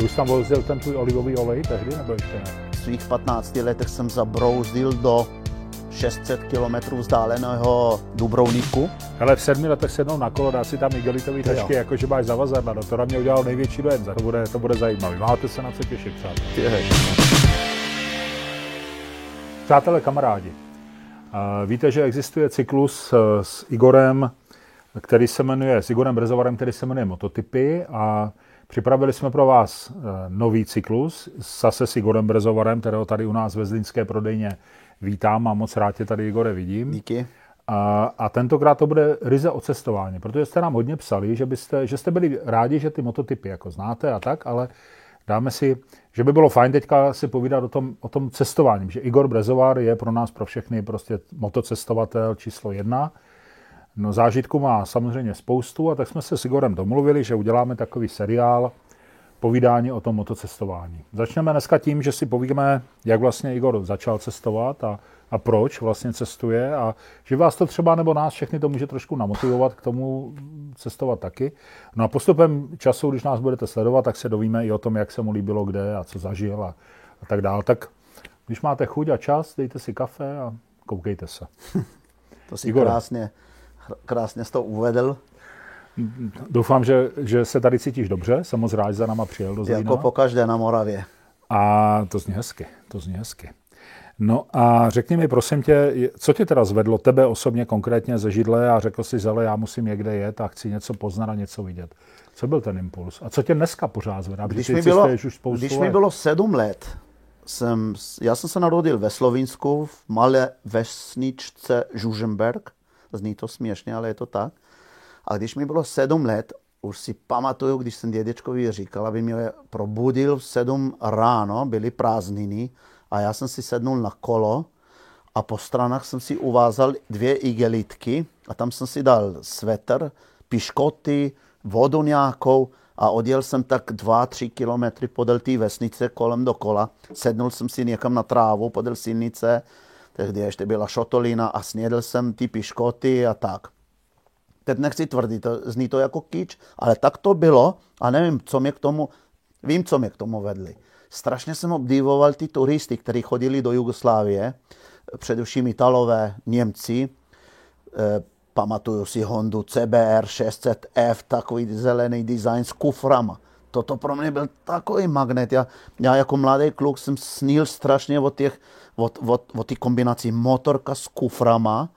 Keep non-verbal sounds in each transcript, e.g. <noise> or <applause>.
Ty už tam vozil ten tvůj olivový olej tehdy, nebo ještě ne? V svých 15 letech jsem zabrouzdil do 600 km vzdáleného Dubrovníku. Ale v sedmi letech sednou na kolo, dá si tam igelitový tašky, jakože máš zavazadla. No to na mě udělal největší dojem, to bude, to bude zajímavý. Máte se na co těšit, přátelé. Přátelé, kamarádi, víte, že existuje cyklus eh, s Igorem, který se jmenuje, s Igorem Brezovarem, který se jmenuje Mototypy a připravili jsme pro vás eh, nový cyklus, zase s Igorem Brezovarem, kterého tady u nás ve Zlínské prodejně vítám a moc rád tě tady, Igore, vidím. Díky. A, a tentokrát to bude ryze o cestování, protože jste nám hodně psali, že, byste, že jste byli rádi, že ty mototypy jako znáte a tak, ale dáme si, že by bylo fajn teďka si povídat o tom, o tom cestování, že Igor Brezovar je pro nás, pro všechny prostě motocestovatel číslo jedna. No zážitku má samozřejmě spoustu a tak jsme se s Igorem domluvili, že uděláme takový seriál povídání o tom motocestování. Začneme dneska tím, že si povíme, jak vlastně Igor začal cestovat a, a proč vlastně cestuje a že vás to třeba nebo nás všechny to může trošku namotivovat k tomu cestovat taky. No a postupem času, když nás budete sledovat, tak se dovíme i o tom, jak se mu líbilo kde a co zažil a, a tak dál. Tak když máte chuť a čas, dejte si kafe a koukejte se. <laughs> To si Igor. krásně, krásně to uvedl. Doufám, že, že se tady cítíš dobře. Samozřejmě za náma přijel do Zlína. Jako po každé na Moravě. A to zní hezky, to zní hezky. No a řekni mi, prosím tě, co tě teda zvedlo tebe osobně konkrétně ze židle a řekl jsi, ale já musím někde jet a chci něco poznat a něco vidět. Co byl ten impuls? A co tě dneska pořád zvedá? Když, mi bylo, už když mi bylo sedm let, jsem, já jsem se narodil ve Slovinsku v malé vesničce Žuženberg. Zní to směšně, ale je to tak. A když mi bylo sedm let, už si pamatuju, když jsem dědečkovi říkal, aby mě probudil v sedm ráno, byly prázdniny a já jsem si sednul na kolo a po stranách jsem si uvázal dvě igelitky a tam jsem si dal svetr, piškoty, vodu nějakou a odjel jsem tak dva, tři kilometry podél té vesnice kolem dokola. Sednul jsem si někam na trávu podél silnice, tehdy ještě byla šotolina a snědl jsem ty piškoty a tak teď nechci tvrdit, to, zní to jako kýč, ale tak to bylo a nevím, co mě k tomu, vím, co mě k tomu vedli. Strašně jsem obdivoval ty turisty, kteří chodili do Jugoslávie, především Italové, Němci, e, pamatuju si Hondu CBR 600F, takový zelený design s kuframa. Toto pro mě byl takový magnet. Já, já jako mladý kluk jsem snil strašně o těch, o, o, o ty kombinaci motorka s kuframa,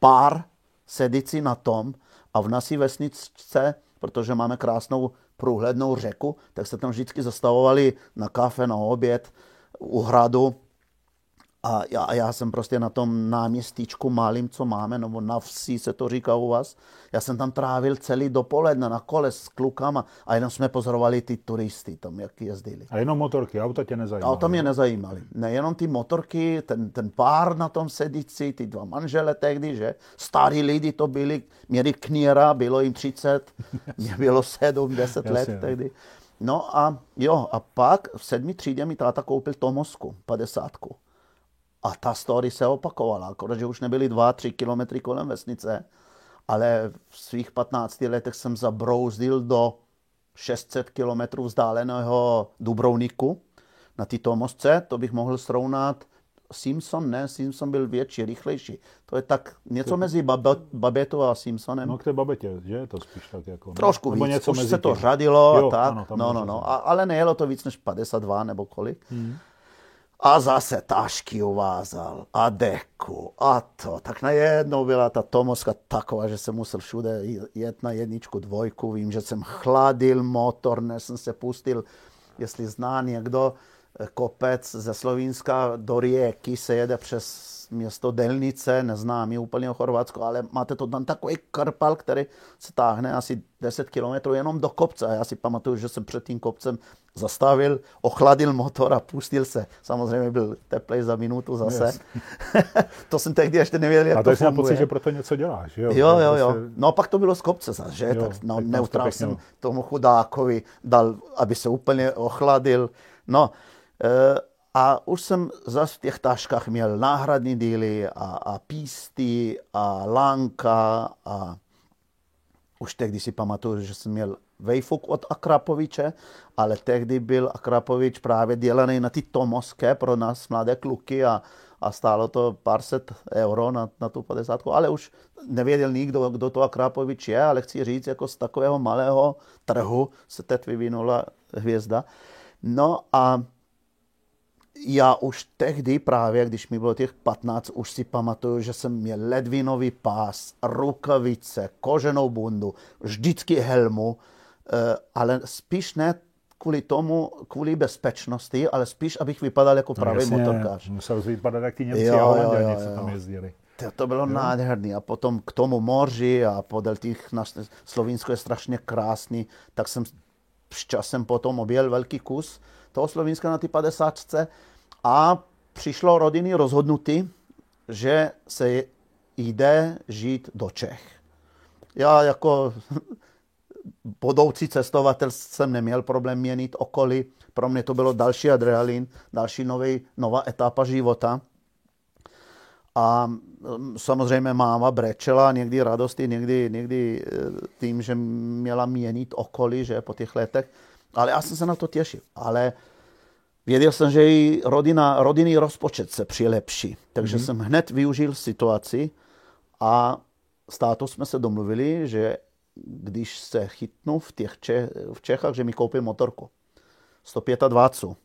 pár sedici na tom a v naší vesničce, protože máme krásnou průhlednou řeku, tak se tam vždycky zastavovali na kafe, na oběd, u hradu a já, já jsem prostě na tom náměstíčku malým, co máme, nebo na vsi se to říká u vás, já jsem tam trávil celý dopoledne na kole s klukama a jenom jsme pozorovali ty turisty tam, jak jezdili. A jenom motorky, auta tě nezajímaly? Auta mě nezajímaly. Nejenom ty motorky, ten, ten pár na tom sedící, ty dva manžele tehdy, že? Starí lidi to byli, měli kníra, bylo jim 30, <laughs> mě bylo 7, 10 let no. tehdy. No a jo, a pak v sedmi třídě mi táta koupil Tomosku, 50. A ta story se opakovala, akorát, že už nebyly 2-3 kilometry kolem vesnice, ale v svých 15 letech jsem zabrouzdil do 600 kilometrů vzdáleného Dubrovníku na ty Tomosce, to bych mohl srovnat Simpson, ne, Simpson byl větší, rychlejší. To je tak něco mezi Babetou a Simpsonem. No k té Babetě, že je to spíš tak jako... Ne? Trošku nebo víc, něco už mezi se to řadilo jo, a tak. Ano, no, no, no, a, ale nejelo to víc než 52 nebo kolik. Hmm. A zase tašky uvázal a deku a to. Tak najednou byla ta Tomoska taková, že jsem musel všude jet na jedničku, dvojku. Vím, že jsem chladil motor, než jsem se pustil, jestli zná někdo, kopec ze Slovenska do Rieky se jede přes město Delnice, neznámý úplně o Chorvatsko, ale máte to tam takový krpal, který se táhne asi 10 kilometrů jenom do kopce. A já si pamatuju, že jsem před tím kopcem zastavil, ochladil motor a pustil se. Samozřejmě byl teplej za minutu zase. Yes. <laughs> to jsem tehdy ještě nevěděl, jak a to, to funguje. pocit, že proto něco děláš. Jo, jo, jo. jo. Prostě- no a pak to bylo z kopce zase, že? Jo, tak no, neutrál jsem tomu chudákovi dal, aby se úplně ochladil. No, e, a už jsem zase v těch taškách měl náhradní díly a, a písty a lanka a už tehdy si pamatuju, že jsem měl vejfuk od Akrapoviče, ale tehdy byl Akrapovič právě dělaný na ty tomoské pro nás mladé kluky a, a stálo to pár set euro na, na tu 50, ale už nevěděl nikdo, kdo to Akrapovič je, ale chci říct, jako z takového malého trhu se teď vyvinula hvězda. No a já už tehdy právě, když mi bylo těch 15, už si pamatuju, že jsem měl ledvinový pás, rukavice, koženou bundu, vždycky helmu, eh, ale spíš ne kvůli tomu, kvůli bezpečnosti, ale spíš, abych vypadal jako no, pravý motorkář. Musel vypadat jak ty Němci jo, a Holanděni, co tam jezdili. To, to bylo jo. nádherný. A potom k tomu moři a podél těch, naš, Slovinsko je strašně krásný, tak jsem s časem potom objel velký kus toho Slovinska na ty 50 a přišlo rodiny rozhodnutí, že se jde žít do Čech. Já jako <laughs> podoucí cestovatel jsem neměl problém měnit okolí. Pro mě to bylo další adrenalin, další nový, nová etapa života. A mm, samozřejmě máma brečela někdy radosti, někdy, někdy e, tím, že měla měnit okolí, že po těch letech. Ale já jsem se na to těšil. Ale Věděl jsem, že i rodina, rodinný rozpočet se přilepší, takže mm-hmm. jsem hned využil situaci a státu jsme se domluvili, že když se chytnu v, těch Če- v Čechách, že mi koupím motorku 125,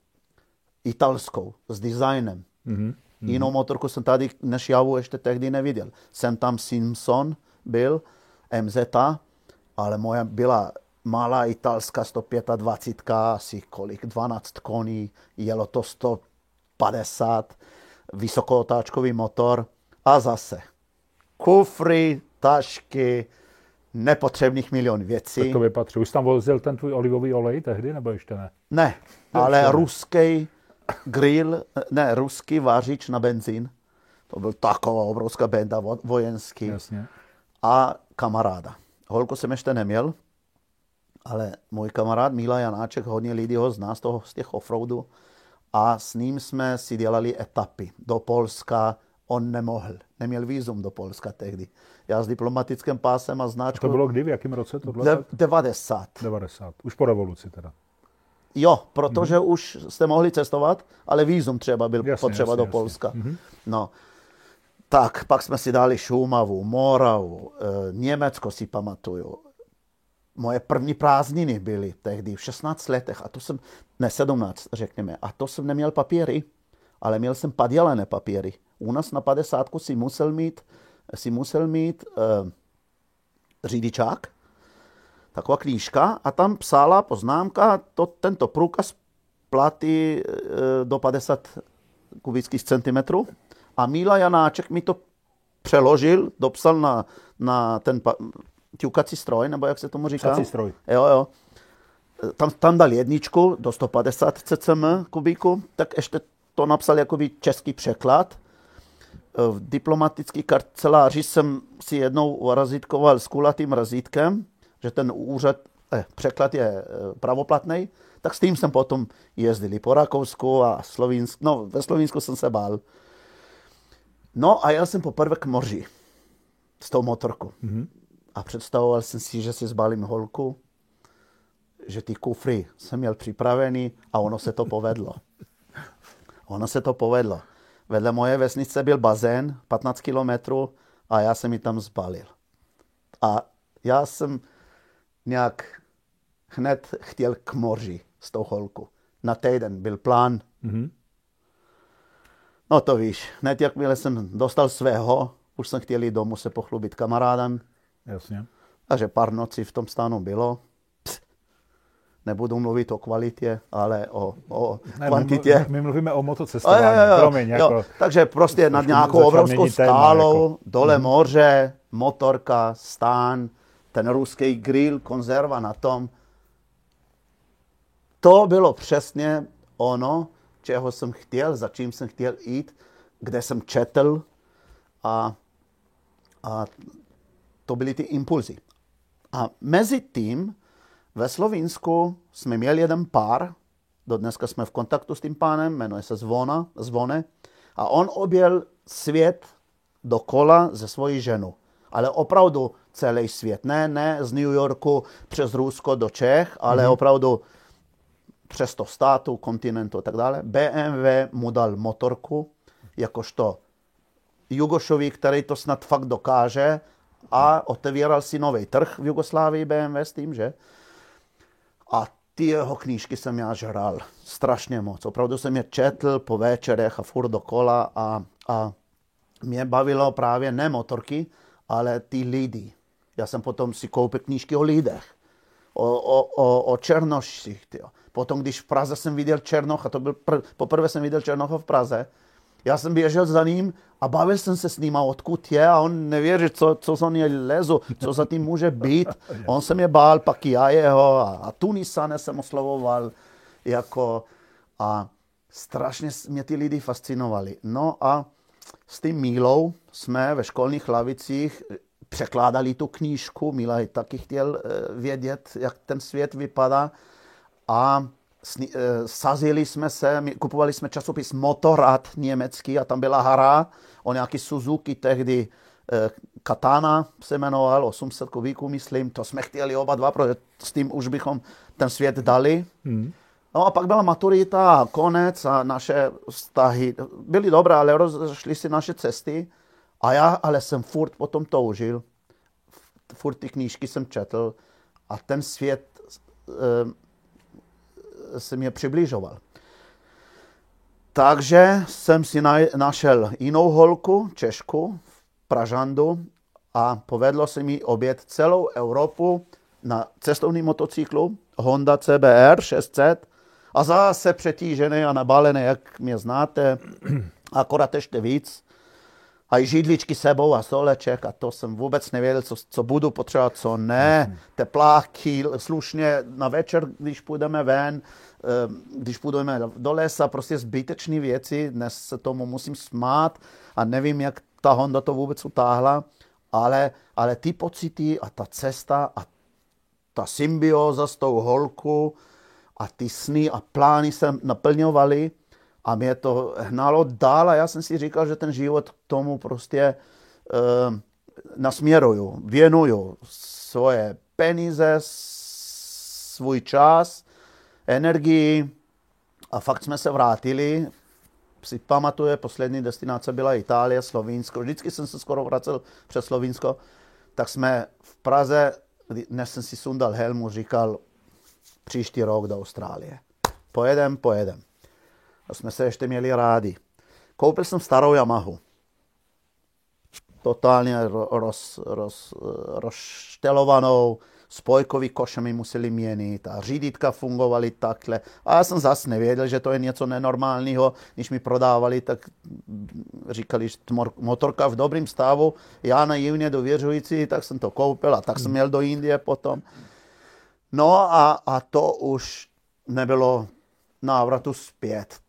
italskou, s designem. Mm-hmm. Jinou motorku jsem tady než javu ještě tehdy neviděl. Jsem tam Simpson byl, MZ, ale moja byla malá italská 125, asi kolik, 12 koní, jelo to 150, vysokootáčkový motor a zase kufry, tašky, nepotřebných milion věcí. Tak to vypatří. Už tam vozil ten tvůj olivový olej tehdy, nebo ještě ne? Ne, ale ne. ruský grill, ne, ruský vářič na benzín. To byl taková obrovská benda vojenský. Jasně. A kamaráda. Holku jsem ještě neměl, ale můj kamarád Míla Janáček, hodně lidí ho zná z, toho, z těch offroadů a s ním jsme si dělali etapy do Polska. On nemohl, neměl vízum do Polska tehdy. Já s diplomatickým pásem a značkou... A to bylo kdy, v jakém roce tohle? De- 90. 90, už po revoluci teda. Jo, protože mm-hmm. už jste mohli cestovat, ale vízum třeba byl jasně, potřeba jasně, do Polska. Mm-hmm. No, tak pak jsme si dali Šumavu, Moravu, e, Německo si pamatuju, moje první prázdniny byly tehdy v 16 letech, a to jsem, ne 17 řekněme, a to jsem neměl papíry, ale měl jsem padělané papíry. U nás na 50 si musel mít, si musel mít uh, řidičák, taková knížka a tam psala poznámka, to, tento průkaz platí uh, do 50 kubických centimetrů a Míla Janáček mi to přeložil, dopsal na, na ten ťukací stroj, nebo jak se tomu říká? Psací stroj. Jo, jo. Tam, tam dal jedničku do 150 cm kubíku, tak ještě to napsal jako český překlad. V diplomatický karceláři jsem si jednou razítkoval s kulatým razítkem, že ten úřad, eh, překlad je eh, pravoplatný, tak s tím jsem potom jezdili po Rakousku a Slovinsku. No, ve Slovinsku jsem se bál. No a jel jsem poprvé k moři s tou motorkou. Mm-hmm a představoval jsem si, že si zbalím holku, že ty kufry jsem měl připravený a ono se to povedlo. <laughs> Ono se to povedlo. Vedle moje vesnice byl bazén, 15 kilometrů, a já jsem ji tam zbalil. A já jsem nějak hned chtěl k moři s tou holkou. Na týden byl plán. Mm-hmm. No to víš, hned jakmile jsem dostal svého, už jsem chtěl jít domů se pochlubit kamarádem, Jasně. Takže pár nocí v tom stánu bylo. nebudu mluvit o kvalitě, ale o, o ne, kvantitě. My, my mluvíme o motocestování, jo, jo, jo, Promiň, jo. Jako, Takže prostě nad nějakou obrovskou skálou, jako. dole mm. moře, motorka, stán, ten ruský grill, konzerva na tom. To bylo přesně ono, čeho jsem chtěl, za čím jsem chtěl jít, kde jsem četl a, a to byly ty impulzy. A mezi tím ve Slovinsku jsme měli jeden pár, do dneska jsme v kontaktu s tím pánem, jmenuje se Zvona, Zvone, a on objel svět dokola ze svojí ženu. Ale opravdu celý svět. Ne, ne z New Yorku přes Rusko do Čech, ale mm-hmm. opravdu přes to státu, kontinentu a tak dále. BMW mu dal motorku, jakožto Jugošovi, který to snad fakt dokáže a otevíral si nový trh v Jugoslávii BMW s tím, že? A ty jeho knížky jsem já žral strašně moc. Opravdu jsem je četl po večerech a furt dokola a, a mě bavilo právě ne motorky, ale ty lidi. Já jsem potom si koupil knížky o lidech, o, o, o, o černoších. Tyjo. Potom, když v Praze jsem viděl Černocha, to byl pr- poprvé jsem viděl Černocha v Praze, já jsem běžel za ním a bavil jsem se s ním a odkud je a on nevěří, co, co za ně lezu, co za tím může být. <laughs> On se mě bál, pak já jeho a, a Tunisane jsem oslovoval jako a strašně mě ty lidi fascinovali. No a s tím Mílou jsme ve školních lavicích překládali tu knížku. Míla taky chtěl eh, vědět, jak ten svět vypadá. A eh, sazili jsme se, kupovali jsme časopis Motorrad německý a tam byla hra o nějaký Suzuki tehdy eh, Katana se jmenoval, 800 kubíků, myslím. To jsme chtěli oba dva, protože s tím už bychom ten svět dali. Hmm. No a pak byla maturita a konec a naše vztahy byly dobré, ale rozšly si naše cesty. A já ale jsem furt potom toužil, furt ty knížky jsem četl a ten svět e, se mě přibližoval. Takže jsem si našel jinou holku, Češku, v Pražandu a povedlo se mi obět celou Evropu na cestovním motocyklu Honda CBR 600 a zase přetížený a nabalený, jak mě znáte, <clears throat> akorát ještě víc. A i židličky sebou a soleček a to jsem vůbec nevěděl, co, co budu potřebovat, co ne. Tepláky, slušně na večer, když půjdeme ven, eh, když půjdeme do lesa, prostě zbytečné věci. Dnes se tomu musím smát a nevím, jak ta Honda to vůbec utáhla, ale, ale ty pocity a ta cesta a ta symbioza s tou holkou, a ty sny a plány se naplňovaly a mě to hnalo dál a já jsem si říkal, že ten život k tomu prostě e, nasměruju, věnuju svoje peníze, svůj čas, energii a fakt jsme se vrátili. Si pamatuje, poslední destinace byla Itálie, Slovinsko. Vždycky jsem se skoro vracel přes Slovinsko. Tak jsme v Praze, dnes jsem si sundal helmu, říkal, příští rok do Austrálie. Pojedem, pojedem. A jsme se ještě měli rádi. Koupil jsem starou Yamahu. Totálně roz, roz, rozštelovanou, spojkový koše mi museli měnit a řídítka fungovaly takhle. A já jsem zase nevěděl, že to je něco nenormálního. Když mi prodávali, tak říkali, že motorka v dobrém stavu. Já naivně dověřující, tak jsem to koupil a tak jsem měl do Indie potom. No a, a to už nebylo návratu zpět.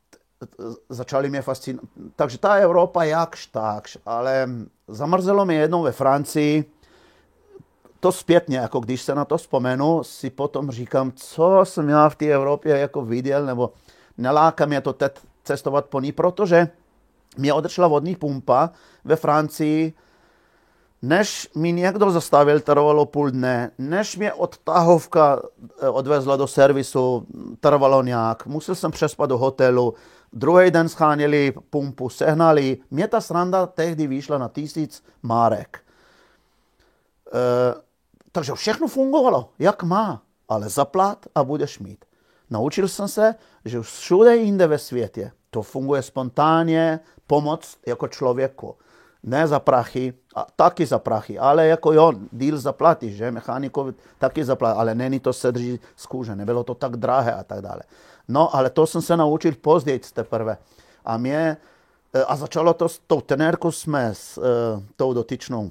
Začali mě fascinovat. Takže ta Evropa jakž takž, ale zamrzelo mi jednou ve Francii, to zpětně, jako když se na to vzpomenu, si potom říkám, co jsem já v té Evropě jako viděl, nebo neláka mě to teď cestovat po ní, protože mě odešla vodní pumpa ve Francii než mi někdo zastavil, trvalo půl dne, než mě odtahovka eh, odvezla do servisu, trvalo nějak, musel jsem přespat do hotelu, druhý den scháněli pumpu, sehnali, mě ta sranda tehdy vyšla na tisíc márek. E, takže všechno fungovalo, jak má, ale zaplat a budeš mít. Naučil jsem se, že všude jinde ve světě to funguje spontánně, pomoc jako člověku ne za prachy, a taky za prachy, ale jako jo, díl zaplatíš, že, mechanikovi taky zaplatí, ale není to sedří z kůže, nebylo to tak drahé a tak. No, ale to jsem se naučil později teprve. A mě, e, a začalo to s tou tenérkou jsme s uh, tou dotyčnou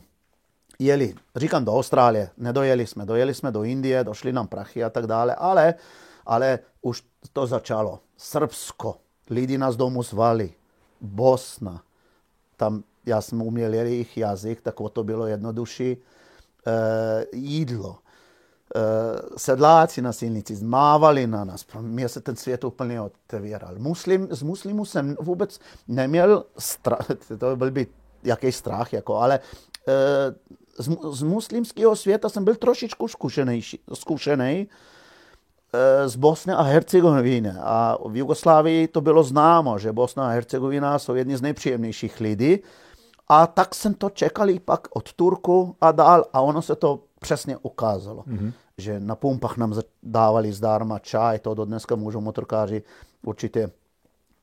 jeli, říkám do Austrálie, nedojeli jsme, dojeli jsme do Indie, došli nám prachy a tak dále, ale, ale už to začalo. Srbsko, lidi nás domů zvali, Bosna, tam já jsem uměl jejich jazyk, tak o to bylo jednodušší. E, jídlo. E, sedláci na silnici zmávali na nás. Pro mě se ten svět úplně otevíral. Muslim, z muslimů jsem vůbec neměl strach, <laughs> to byl by jaký strach, jako, ale e, z, z muslimského světa jsem byl trošičku zkušený, z Bosny a Hercegoviny. A v Jugoslávii to bylo známo, že Bosna a Hercegovina jsou jedni z nejpříjemnějších lidí. A tak jsem to čekal i pak od Turku a dál a ono se to přesně ukázalo. Mm-hmm. Že na pumpách nám dávali zdarma čaj, to do dneska můžou motorkáři určitě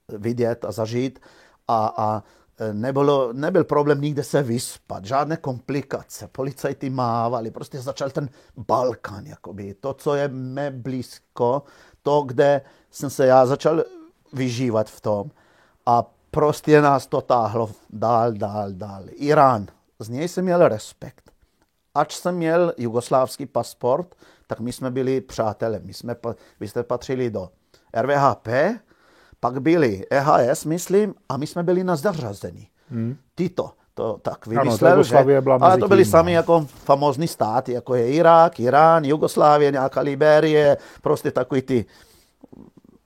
vidět a zažít. A, a e, nebylo, nebyl problém nikde se vyspat, žádné komplikace, policajty mávali, prostě začal ten Balkán, jakoby, to, co je mé blízko, to, kde jsem se já začal vyžívat v tom. A prostě nás to táhlo dál, dál, dál. Irán, z něj jsem měl respekt. Ač jsem měl jugoslávský pasport, tak my jsme byli přátelé. My jsme, vy jste patřili do RVHP, pak byli EHS, myslím, a my jsme byli na zařazení. Hmm. Tito to tak vymyslel, ano, že, byla ale to byli sami no. jako famózní státy, jako je Irák, Irán, Jugoslávie, nějaká Liberie, prostě takový ty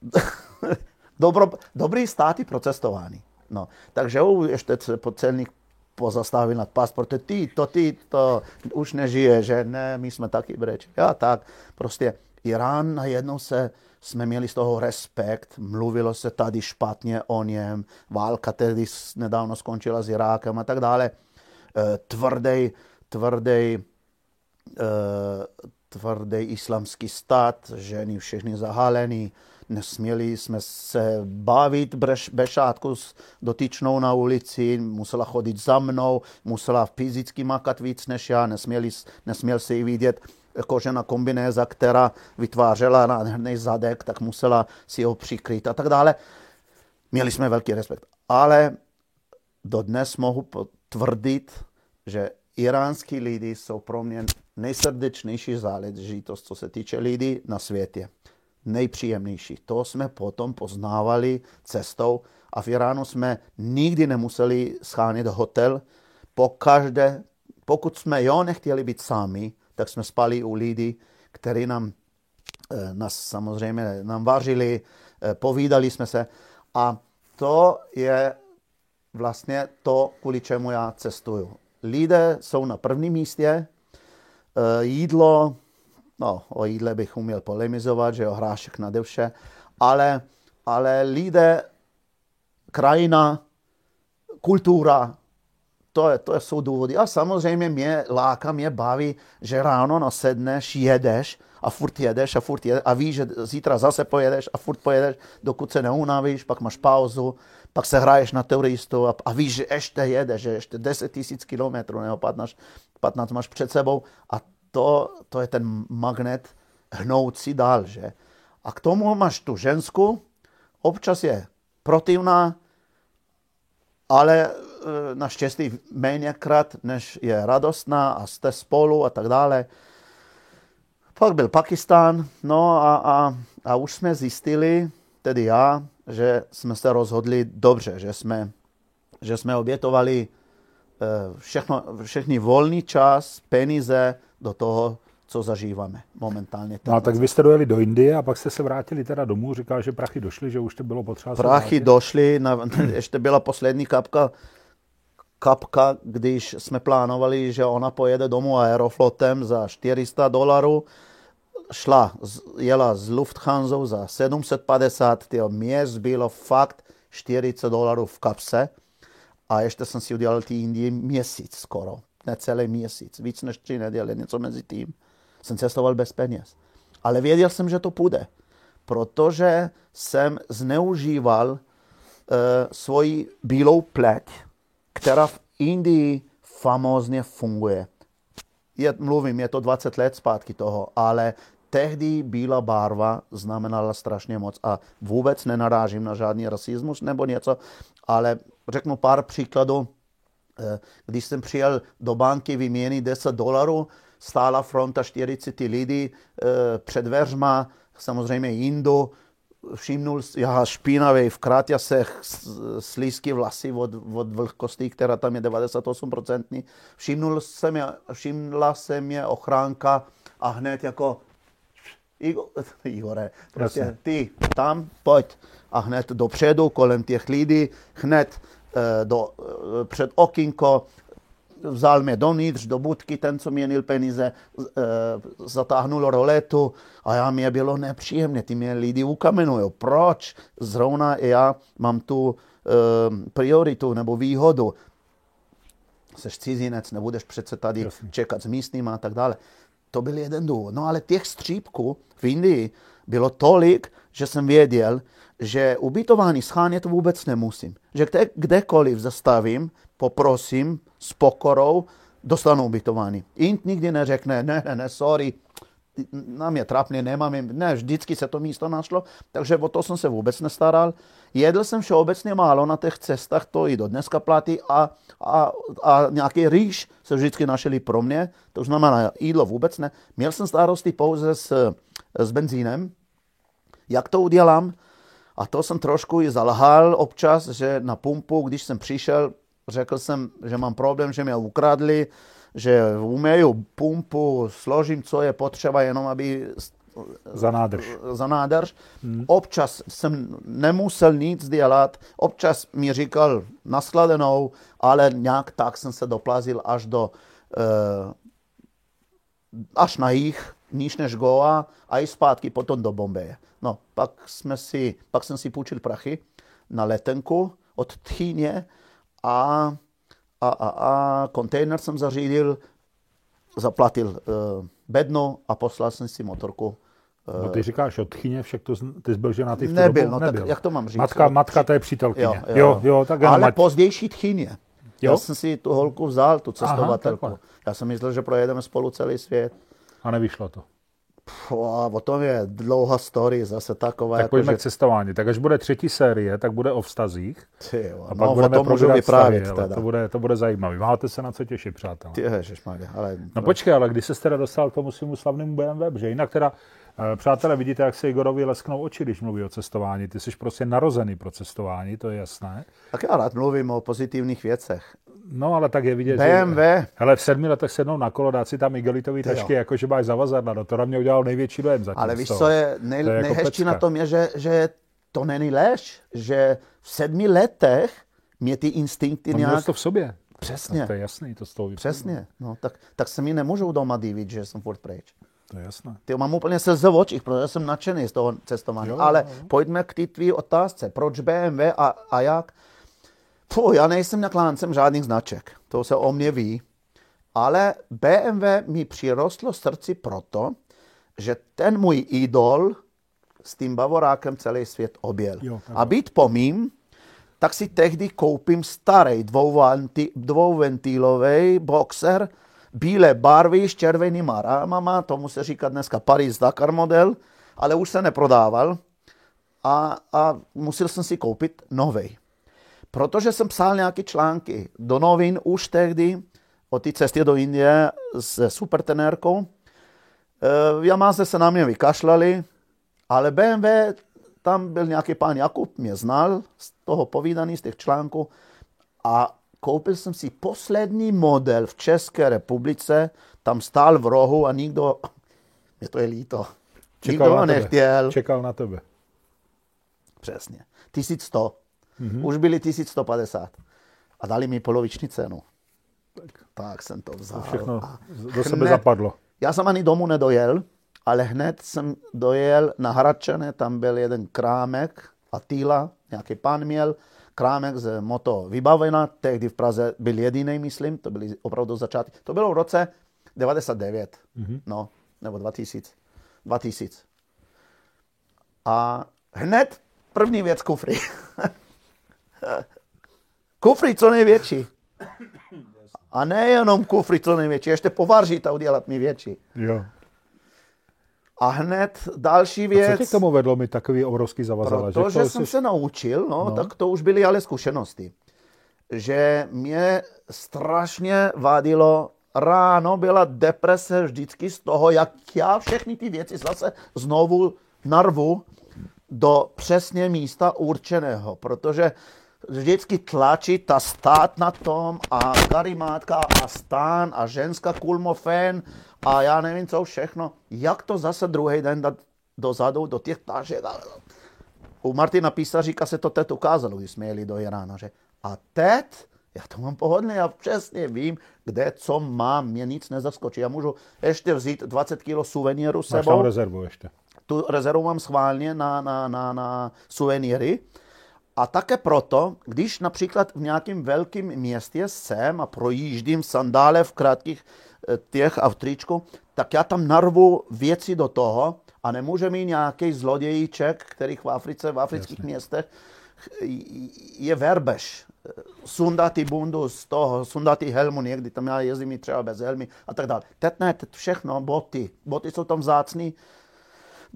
<laughs> dobro, dobrý státy pro cestování. No, takže ještě se celník pozastavil nad pasportem, ty, to, ty, to už nežije, že ne, my jsme taky breč. Já tak, prostě Irán najednou se, jsme měli z toho respekt, mluvilo se tady špatně o něm, válka tedy nedávno skončila s Irákem a tak dále. Tvrdý, tvrdý, tvrdý islamský stát, ženy všechny zahalený, nesměli jsme se bavit bez šátku s dotyčnou na ulici, musela chodit za mnou, musela fyzicky makat víc než já, nesměli, nesměl se jí vidět kožená kombinéza, která vytvářela nádherný zadek, tak musela si ho přikrýt a tak dále. Měli jsme velký respekt. Ale dodnes mohu potvrdit, že iránský lidi jsou pro mě nejsrdečnější záležitost, co se týče lidí na světě nejpříjemnější. To jsme potom poznávali cestou a v Iránu jsme nikdy nemuseli schánět hotel. Po každé, pokud jsme jo nechtěli být sami, tak jsme spali u lidí, kteří nám, eh, nás samozřejmě nám vařili, eh, povídali jsme se a to je vlastně to, kvůli čemu já cestuju. Lidé jsou na prvním místě, eh, jídlo, no, o jídle bych uměl polemizovat, že jo, hrášek na vše, ale, ale lidé, krajina, kultura, to, je, to jsou důvody. A samozřejmě mě láká, mě baví, že ráno nasedneš, jedeš a furt jedeš a furt jedeš a víš, že zítra zase pojedeš a furt pojedeš, dokud se neunavíš, pak máš pauzu, pak se hraješ na turistu a, a víš, že ještě jedeš, že ještě 10 tisíc kilometrů nebo 15, 15 máš před sebou a to, to je ten magnet hnoucí dál, že? A k tomu máš tu ženskou, občas je protivná, ale e, naštěstí méněkrát, než je radostná a jste spolu a tak dále. Pak byl Pakistán, no a, a, a už jsme zjistili, tedy já, že jsme se rozhodli dobře, že jsme, že jsme obětovali e, všechno, všechny volný čas, peníze, do toho, co zažíváme momentálně. No a tak vy jste dojeli do Indie a pak jste se vrátili teda domů, říkal, že prachy došly, že už to bylo potřeba Prachy došly, na, <laughs> ještě byla poslední kapka, kapka, když jsme plánovali, že ona pojede domů aeroflotem za 400 dolarů, šla, jela z Lufthansa za 750, tyjo, mě zbylo fakt 40 dolarů v kapse. A ještě jsem si udělal ty Indie měsíc skoro necelý měsíc, víc než tři neděle, něco mezi tím. Jsem cestoval bez peněz. Ale věděl jsem, že to půjde, protože jsem zneužíval uh, svoji bílou pleť, která v Indii famózně funguje. Je, mluvím, je to 20 let zpátky toho, ale tehdy bílá barva znamenala strašně moc a vůbec nenarážím na žádný rasismus nebo něco, ale řeknu pár příkladů když jsem přijel do banky vyměnit 10 dolarů, stála fronta 40 lidí eh, před dveřma, samozřejmě Indu, všimnul, já špinavý v kráťasech, slízky vlasy od, od vlhkosti, která tam je 98%. Všimnul se mě, všimla se mě ochránka a hned jako Igor, <laughs> Igore, prostě ty tam, pojď. A hned dopředu, kolem těch lidí, hned Eh, do, eh, před okinko, vzal mě dovnitř do budky, ten, co měnil peníze, e, zatáhnul roletu a já mě bylo nepříjemné, ty mě lidi ukamenují. Proč? Zrovna já mám tu prioritu nebo výhodu. Seš cizinec, nebudeš přece tady Jasně. čekat s místním a tak dále. To byl jeden důvod. No ale těch střípků v Indii bylo tolik, že jsem věděl, že ubytování schánět vůbec nemusím. Že kde, kdekoliv zastavím, poprosím s pokorou, dostanu ubytování. Int nikdy neřekne, ne, ne, ne, sorry, nám je trapně, nemám, ne, vždycky se to místo našlo, takže o to jsem se vůbec nestaral. Jedl jsem všeobecně málo na těch cestách, to i do dneska platí a, a, a nějaký rýž se vždycky našeli pro mě, to znamená jídlo vůbec ne. Měl jsem starosti pouze s, s benzínem. Jak to udělám? A to jsem trošku i zalhal občas, že na pumpu, když jsem přišel, řekl jsem, že mám problém, že mě ukradli, že umeju pumpu, složím, co je potřeba, jenom aby za nádrž. Za nádrž. Hmm. Občas jsem nemusel nic dělat, občas mi říkal naskladenou, ale nějak tak jsem se doplazil až do uh, až na jich, níž než Goa a i zpátky potom do Bombeje. No, pak, jsme si, pak jsem si půjčil prachy na letenku od Tchýně a, a, a, a kontejner jsem zařídil, zaplatil uh, bedno a poslal jsem si motorku No ty říkáš od Tchyně, však to, ty jsi byl ženatý v Nebyl, dobu? no Nebyl. tak jak to mám říct? Matka, matka to je přítelkyně. Jo, jo, jo, jo tak Ale mať... pozdější Tchyně. Jo? Já jsem si tu holku vzal, tu cestovatelku. Aha, Já jsem myslel, že projedeme spolu celý svět. A nevyšlo to. Pff, o tom je dlouhá story, zase taková. Tak jako, pojďme že... k cestování. Tak až bude třetí série, tak bude o vztazích. Ty, a pak no, budeme o tom můžu vyprávět vztahy, teda. To bude, to bude zajímavé. Máte se na co těšit, přátelé. Ty ježišmarja, ale... No počkej, ale když se teda dostal k tomu svému slavnému BMW, že jinak teda přátelé, vidíte, jak se Igorovi lesknou oči, když mluví o cestování. Ty jsi prostě narozený pro cestování, to je jasné. Tak já rád mluvím o pozitivních věcech. No, ale tak je vidět, BMW. že... Hele, v sedmi letech sednou na kolo, dát si tam igelitový tašky, jako že máš zavazadla. No, to na mě udělal největší dojem zatím. Ale víš, co je, nej, to je jako nejhezčí na tom je, že, že to není lež, že v sedmi letech mě ty instinkty no, nějak... to v sobě. Přesně. No, to je jasný, to z toho Přesně. No, tak, tak se mi nemůžou doma divit, že jsem furt pryč. To je jasné. Ty mám úplně slze v očích, protože jsem nadšený z toho cestování. Jo, Ale jo, pojďme k té tvý otázce. Proč BMW a, a jak? Fuh, já nejsem nakláncem žádných značek. To se o mě ví. Ale BMW mi přirostlo srdci proto, že ten můj idol s tím Bavorákem celý svět objel. Jo, a být pomím, tak si tehdy koupím starý dvouventílový boxer, bílé barvy s červenýma rámama, tomu se říká dneska Paris Dakar model, ale už se neprodával a, a musel jsem si koupit nový. Protože jsem psal nějaké články do novin už tehdy o té cestě do Indie s supertenérkou. V Yamaze se na mě vykašlali, ale BMW, tam byl nějaký pán Jakub, mě znal z toho povídaný, z těch článků a koupil jsem si poslední model v České republice, tam stál v rohu a nikdo, <laughs> mě to je líto, Čekal nikdo ho nechtěl. Čekal na tebe. Přesně. 1100. Mm-hmm. Už byli 1150. A dali mi poloviční cenu. Tak, tak jsem to vzal. To všechno do sebe hned, zapadlo. Já jsem ani domů nedojel, ale hned jsem dojel na Hradčany, tam byl jeden krámek, Attila, nějaký pán měl, krámek z moto vybavena, tehdy v Praze byl jediný, myslím, to byly opravdu začátky. To bylo v roce 99, mm-hmm. no, nebo 2000. 2000. A hned první věc kufry. <laughs> kufry co největší. <coughs> A nejenom kufry co největší, ještě povaržit a udělat mi větší. Jo. A hned další věc. A co tě k tomu vedlo mi takový obrovský zavazadla? Protože že jsem jsi... se naučil, no, no, tak to už byly ale zkušenosti. Že mě strašně vadilo ráno byla deprese vždycky z toho, jak já všechny ty věci zase znovu narvu do přesně místa určeného, protože vždycky tlačí ta stát na tom a karimátka a stán a ženská kulmofén a já nevím co všechno. Jak to zase druhý den dát dozadu do těch tažek? U Martina Písaříka se to teď ukázalo, když jsme jeli do Irána, že a teď Já to mám pohodlně, já přesně vím, kde co mám, mě nic nezaskočí. Já můžu ještě vzít 20 kg suvenýru sebou. Máš tam rezervu ještě. Tu rezervu mám schválně na, na, na, na suvenýry. A také proto, když například v nějakém velkém městě jsem a projíždím sandále v krátkých eh, těch a v tričku, tak já tam narvu věci do toho a nemůže mít nějaký zlodějíček, který v Africe, v afrických Jasně. městech je verbež. Sundat ty bundu z toho, sundat ty helmu někdy, tam já jezdím i třeba bez helmy a tak dále. Teď ne, teď všechno, boty. Boty jsou tam vzácný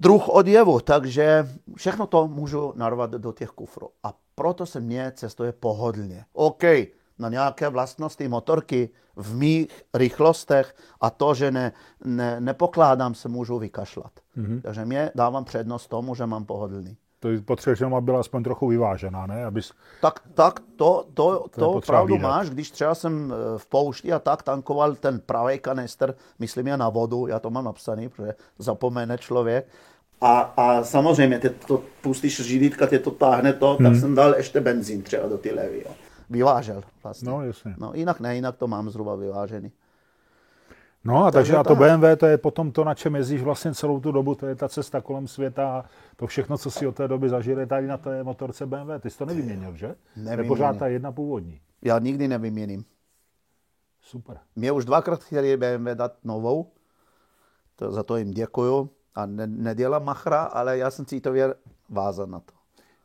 druh odjevu, takže všechno to můžu narvat do těch kufrů. A proto se mně cestuje pohodlně. OK, na nějaké vlastnosti motorky v mých rychlostech a to, že ne, ne, nepokládám, se můžu vykašlat. Mm-hmm. Takže mě dávám přednost tomu, že mám pohodlný. To potřebuješ aby byla aspoň trochu vyvážená, ne? Abys... Tak, tak to, to, to, to pravdu výdat. máš, když třeba jsem eh, v poušti a tak tankoval ten pravý kanister, myslím je na vodu, já to mám napsaný, protože zapomene člověk, a, a samozřejmě, ty to pustíš řídítka, tě to táhne to, hmm. tak jsem dal ještě benzín třeba do ty levy. Jo. Vyvážel vlastně. No, jasně. No, jinak ne, jinak to mám zhruba vyvážený. No a takže, takže a to BMW, to je potom to, na čem jezdíš vlastně celou tu dobu, to je ta cesta kolem světa a to všechno, co si od té doby zažili tady na té motorce BMW. Ty jsi to nevyměnil, že? Nevyměnil. pořád ta jedna původní. Já nikdy nevyměním. Super. Mě už dvakrát chtěli BMW dát novou, to, za to jim děkuju a ne, nedělám machra, ale já jsem citově vázan na to.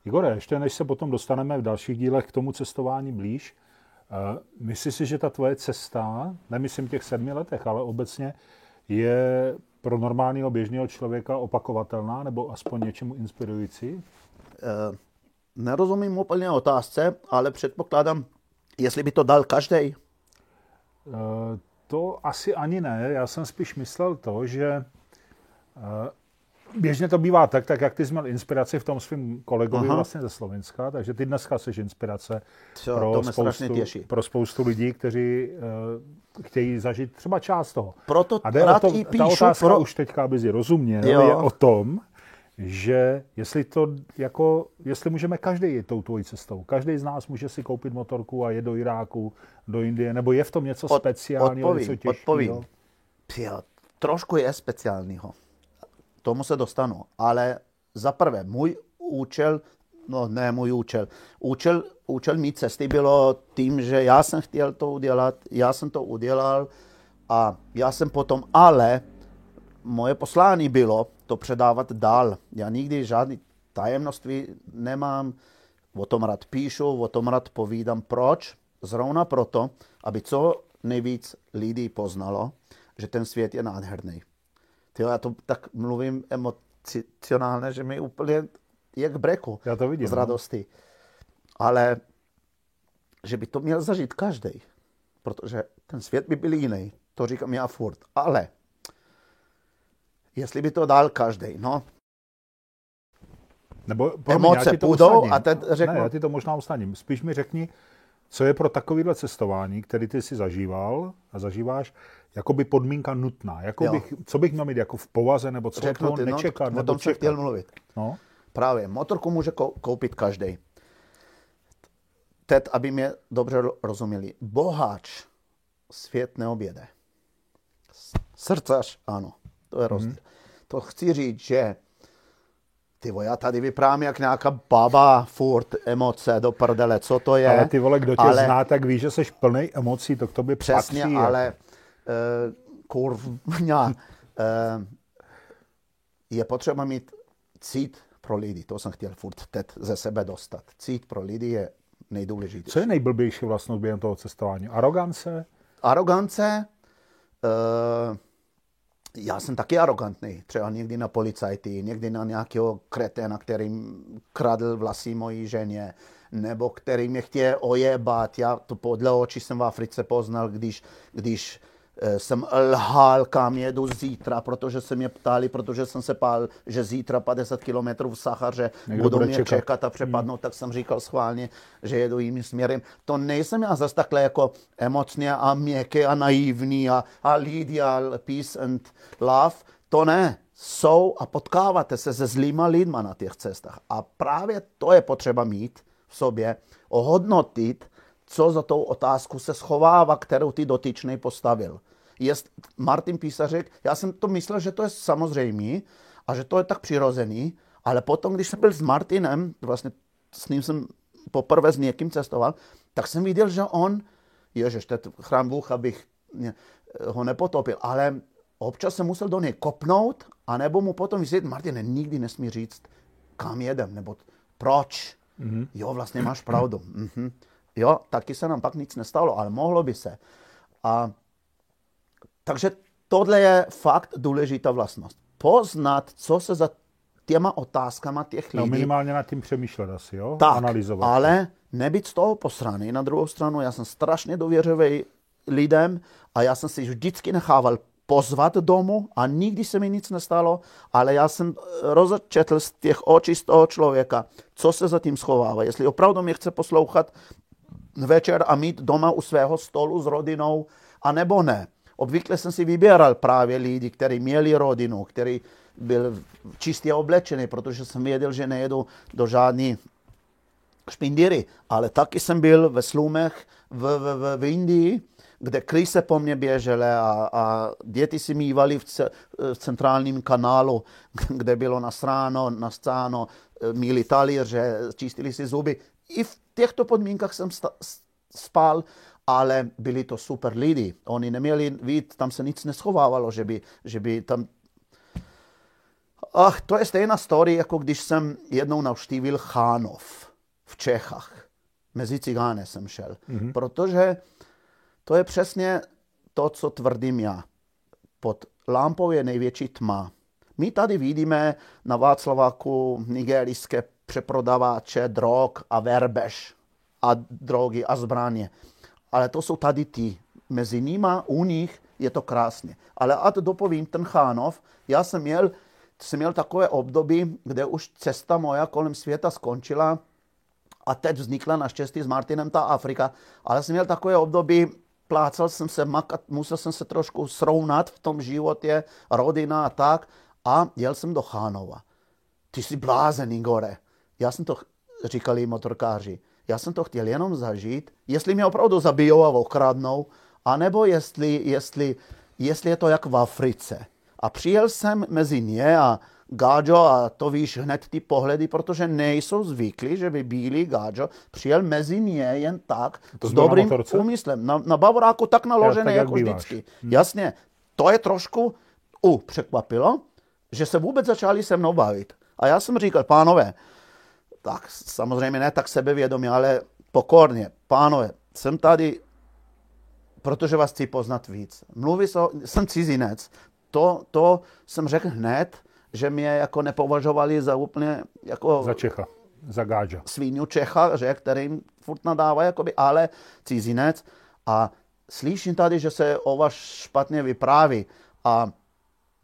Igore, ještě než se potom dostaneme v dalších dílech k tomu cestování blíž, uh, myslíš si, že ta tvoje cesta, nemyslím těch sedmi letech, ale obecně, je pro normálního běžného člověka opakovatelná nebo aspoň něčemu inspirující? Uh, nerozumím úplně otázce, ale předpokládám, jestli by to dal každý. Uh, to asi ani ne. Já jsem spíš myslel to, že Eh, běžně to bývá tak, tak jak ty jsi měl inspiraci v tom svém kolegovi Aha. vlastně ze Slovenska, takže ty dneska jsi inspirace Co, pro, spoustu, pro spoustu lidí, kteří uh, chtějí zažít třeba část toho. Proto A rád to, i píšu, ta otázka pro... už teďka, aby si rozuměl, jo. je o tom, že jestli to jako, jestli můžeme každý jít tou tvojí cestou. Každý z nás může si koupit motorku a jet do Iráku, do Indie, nebo je v tom něco Od, speciálního, odpovím, něco těžkého? Odpovím. trošku je speciálního tomu se dostanu. Ale za prvé, můj účel, no ne můj účel, účel, účel mý cesty bylo tím, že já jsem chtěl to udělat, já jsem to udělal a já jsem potom, ale moje poslání bylo to předávat dál. Já nikdy žádný tajemnoství nemám, o tom rád píšu, o tom rád povídám. Proč? Zrovna proto, aby co nejvíc lidí poznalo, že ten svět je nádherný. Tyjo, já to tak mluvím emocionálně, že mi úplně jak breku já to vidím, z no. radosti. No. Ale že by to měl zažít každý, protože ten svět by byl jiný. To říkám já furt. Ale jestli by to dal každý, no, nebo emoce mě, půjdou a teď řeknu... Ne, já ti to možná usnadním. Spíš mi řekni, co je pro takovýhle cestování, který ty si zažíval a zažíváš, jakoby podmínka nutná. Jako bych, co bych měl mít jako v povaze, nebo co Řeknu ty, no, nečekat, no, nebo tom čekat. chtěl mluvit. No? Právě, motorku může koupit každý. Teď, aby mě dobře rozuměli. Boháč svět neobjede. Srdcař, ano, to je rozdíl. Mm. To chci říct, že ty vole, já tady vyprávám jak nějaká baba, furt emoce do prdele, co to je. Ale ty vole, kdo tě ale... zná, tak ví, že jsi plný emocí, to k tobě Přesně, patří. ale uh, kurvňa, <laughs> uh, je potřeba mít cít pro lidi, to jsem chtěl furt teď ze sebe dostat. Cít pro lidi je nejdůležitější. Co je nejblbější vlastnost během toho cestování? Arogance? Arogance, uh, já jsem taky arrogantný, třeba někdy na policajty, někdy na nějakého kreténa, který kradl vlasy mojí ženě, nebo který mě chtěl ojebat. Já to podle očí jsem v Africe poznal, když, když jsem lhal, kam jedu zítra, protože se mě ptali, protože jsem se pál, že zítra 50 km v Sachaře Někdo budou mě čekat, čekat a přepadnout, hmm. tak jsem říkal schválně, že jedu jiným směrem. To nejsem já zase takhle jako emocně a měkký a naivní a, a lidi a peace and love. To ne. Jsou a potkáváte se se zlýma lidma na těch cestách. A právě to je potřeba mít v sobě, ohodnotit co za tou otázku se schovává, kterou ty dotyčný postavil. Jest Martin Písařek, já jsem to myslel, že to je samozřejmé a že to je tak přirozený, ale potom, když jsem byl s Martinem, vlastně s ním jsem poprvé s někým cestoval, tak jsem viděl, že on, ježiš, teď chrám Bůh, abych ho nepotopil, ale občas jsem musel do něj kopnout, anebo mu potom vysvětlit, Martin, nikdy nesmí říct, kam jedem, nebo proč. Mm-hmm. Jo, vlastně máš pravdu. Mm-hmm. Jo, taky se nám pak nic nestalo, ale mohlo by se. A, takže tohle je fakt důležitá vlastnost. Poznat, co se za těma otázkama těch no, lidí... No minimálně nad tím přemýšlet asi, jo? Tak, Analyzovat. ale nebyt z toho posraný. Na druhou stranu, já jsem strašně dověřivý lidem a já jsem si vždycky nechával pozvat domů a nikdy se mi nic nestalo, ale já jsem rozčetl z těch očí z toho člověka, co se za tím schovává. Jestli opravdu mě chce poslouchat večer a mít doma u svého stolu s rodinou, anebo ne. Obvykle jsem si vybíral právě lidi, kteří měli rodinu, který byl čistě oblečený, protože jsem věděl, že nejedu do žádný špindíry. Ale taky jsem byl ve slumech v, v, v Indii, kde kryse po mně běžely a, a děti si mývali v, ce, v centrálním kanálu, <laughs> kde bylo nasráno, nascáno, míli talíře, čistili si zuby. I v těchto podmínkách jsem spal, ale byli to super lidi. Oni neměli vid, tam se nic neschovávalo, že by, že by tam... Ach, to je stejná story, jako když jsem jednou navštívil Chánov v Čechách. Mezi cigány jsem šel, mm-hmm. protože to je přesně to, co tvrdím já. Pod lámpou je největší tma. My tady vidíme na Václaváku nigerijské přeprodávače drog a verbež a drogy a zbraně. Ale to jsou tady ty. Mezi nima, u nich je to krásně. Ale a to dopovím, ten Chánov, já jsem měl, jsem měl takové období, kde už cesta moja kolem světa skončila a teď vznikla naštěstí s Martinem ta Afrika, ale jsem měl takové období, plácal jsem se makat, musel jsem se trošku srovnat v tom životě, rodina a tak a jel jsem do Chánova. Ty jsi blázen, Igore. Já jsem to, říkali motorkáři, já jsem to chtěl jenom zažít, jestli mě opravdu zabijou a okradnou, anebo jestli, jestli, jestli je to jak v Africe. A přijel jsem mezi ně a Gáďo, a to víš hned ty pohledy, protože nejsou zvyklí, že by bílý Gáďo přijel mezi ně jen tak, to s dobrým na úmyslem. Na, na Bavoráku tak naložené tak, jako vždycky. Hmm. Jasně, to je trošku u překvapilo, že se vůbec začali se mnou bavit. A já jsem říkal, pánové, tak samozřejmě ne tak sebevědomě, ale pokorně, pánové, jsem tady, protože vás chci poznat víc. Mluví se, jsem cizinec, to, to jsem řekl hned, že mě jako nepovažovali za úplně jako... Za Čecha, za gáďa. Svíňu Čecha, že, kterým furt nadává, jakoby, ale cizinec. A slyším tady, že se o vás špatně vypráví. A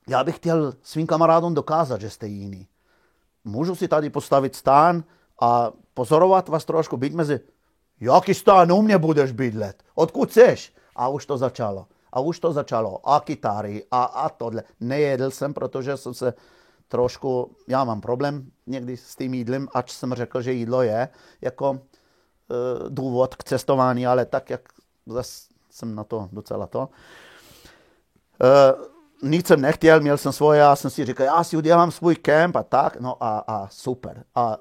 já bych chtěl svým kamarádům dokázat, že jste jiný. Můžu si tady postavit stán a pozorovat vás trošku, být mezi, jaký stán u mě budeš bydlet, odkud chceš? A už to začalo. A už to začalo. A kytary, a, a tohle. Nejedl jsem, protože jsem se trošku, já mám problém někdy s tím jídlem, ač jsem řekl, že jídlo je jako e, důvod k cestování, ale tak, jak zase jsem na to docela to. E, nic jsem nechtěl, měl jsem svoje, já jsem si říkal, já si udělám svůj kemp a tak, no a, a super. A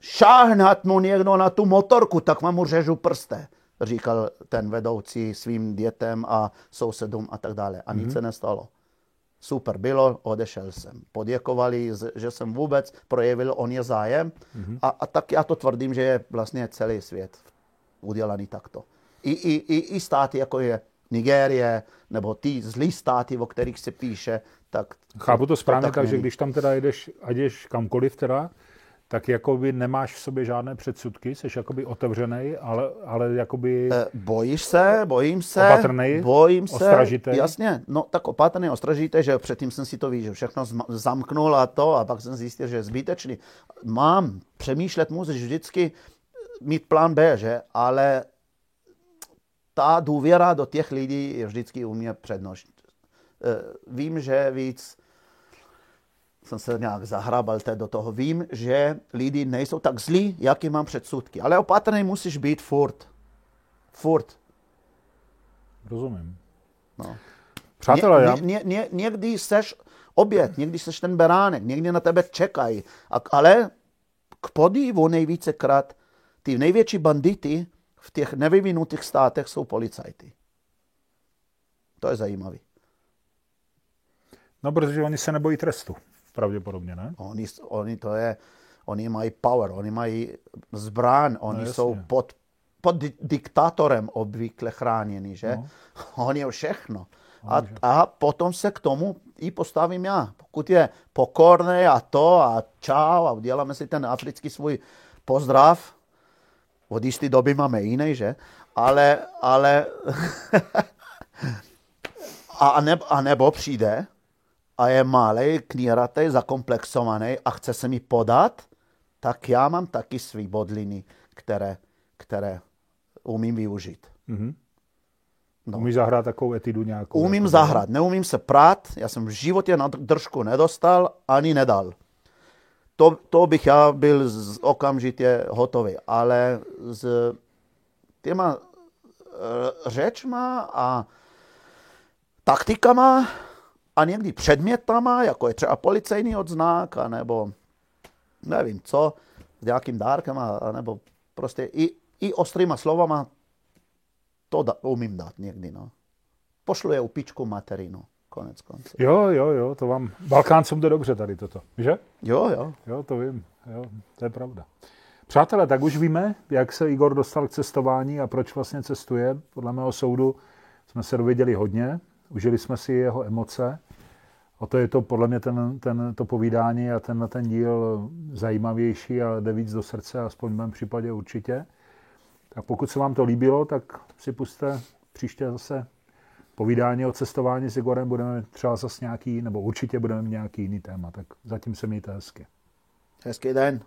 šáhnat mu někdo na tu motorku, tak mám mu řežu prste říkal ten vedoucí svým dětem a sousedům a tak dále. A nic mm-hmm. se nestalo. Super bylo, odešel jsem. Poděkovali, že jsem vůbec projevil o ně zájem. Mm-hmm. A, a tak já to tvrdím, že je vlastně celý svět udělaný takto. I, i, i, i státy, jako je Nigérie, nebo ty zlý státy, o kterých se píše, tak... Chápu to správně, tak, takže když tam teda jedeš, ať jdeš kamkoliv teda, tak jakoby nemáš v sobě žádné předsudky, jsi jakoby otevřený, ale, ale jakoby... E, bojíš se, bojím se, opatrnej, bojím se, ostražitej. jasně, no tak opatrný, ostražitý, že předtím jsem si to víš, že všechno zamknul a to a pak jsem zjistil, že je zbytečný. Mám, přemýšlet musíš vždycky mít plán B, že, ale ta důvěra do těch lidí je vždycky u mě přednost. E, vím, že víc jsem se nějak zahrabal do toho. Vím, že lidi nejsou tak zlí, jaký mám předsudky. Ale opatrný musíš být furt. Furt. Rozumím. No. Přátelé, ně, já... Ně, ně, někdy seš oběd, někdy seš ten beránek, někdy na tebe čekají. Ale k podivu nejvícekrát ty největší bandity v těch nevyvinutých státech jsou policajty. To je zajímavé. No, protože oni se nebojí trestu, pravděpodobně, ne? Oni, oni to je, oni mají power, oni mají zbrán, oni no, jsou pod, pod diktátorem obvykle chráněni, že? No. <laughs> Oni je všechno. A, a potom se k tomu i postavím já. Pokud je pokorný a to a čau a uděláme si ten africký svůj pozdrav, od jisté doby máme jiný, že? Ale, ale <laughs> a, ne, a nebo přijde a je malý, kníratý, zakomplexovaný a chce se mi podat, tak já mám taky svý bodliny, které, které umím využít. Mm-hmm. No. Umíš zahrát takovou etidu nějakou? Umím jako zahrát, neumím se prát, já jsem v životě na držku nedostal, ani nedal. To, to bych já byl z, okamžitě hotový, ale s těma e, řečma a taktikama a někdy předmětama, jako je třeba policejní odznak, nebo nevím co, s nějakým dárkem, a, nebo prostě i, i ostrýma slovama to da, umím dát někdy. No. Pošlu je u pičku materinu. Konec konců. Jo, jo, jo, to vám, Balkáncům jde dobře tady toto, že? Jo, jo. Jo, to vím, jo, to je pravda. Přátelé, tak už víme, jak se Igor dostal k cestování a proč vlastně cestuje. Podle mého soudu jsme se dověděli hodně, užili jsme si jeho emoce. O to je to podle mě ten, ten, to povídání a ten, ten díl zajímavější a jde víc do srdce, aspoň v mém případě určitě. Tak pokud se vám to líbilo, tak si puste příště zase povídání o cestování s Igorem. Budeme třeba zase nějaký, nebo určitě budeme mít nějaký jiný téma. Tak zatím se mějte hezky. Hezký den.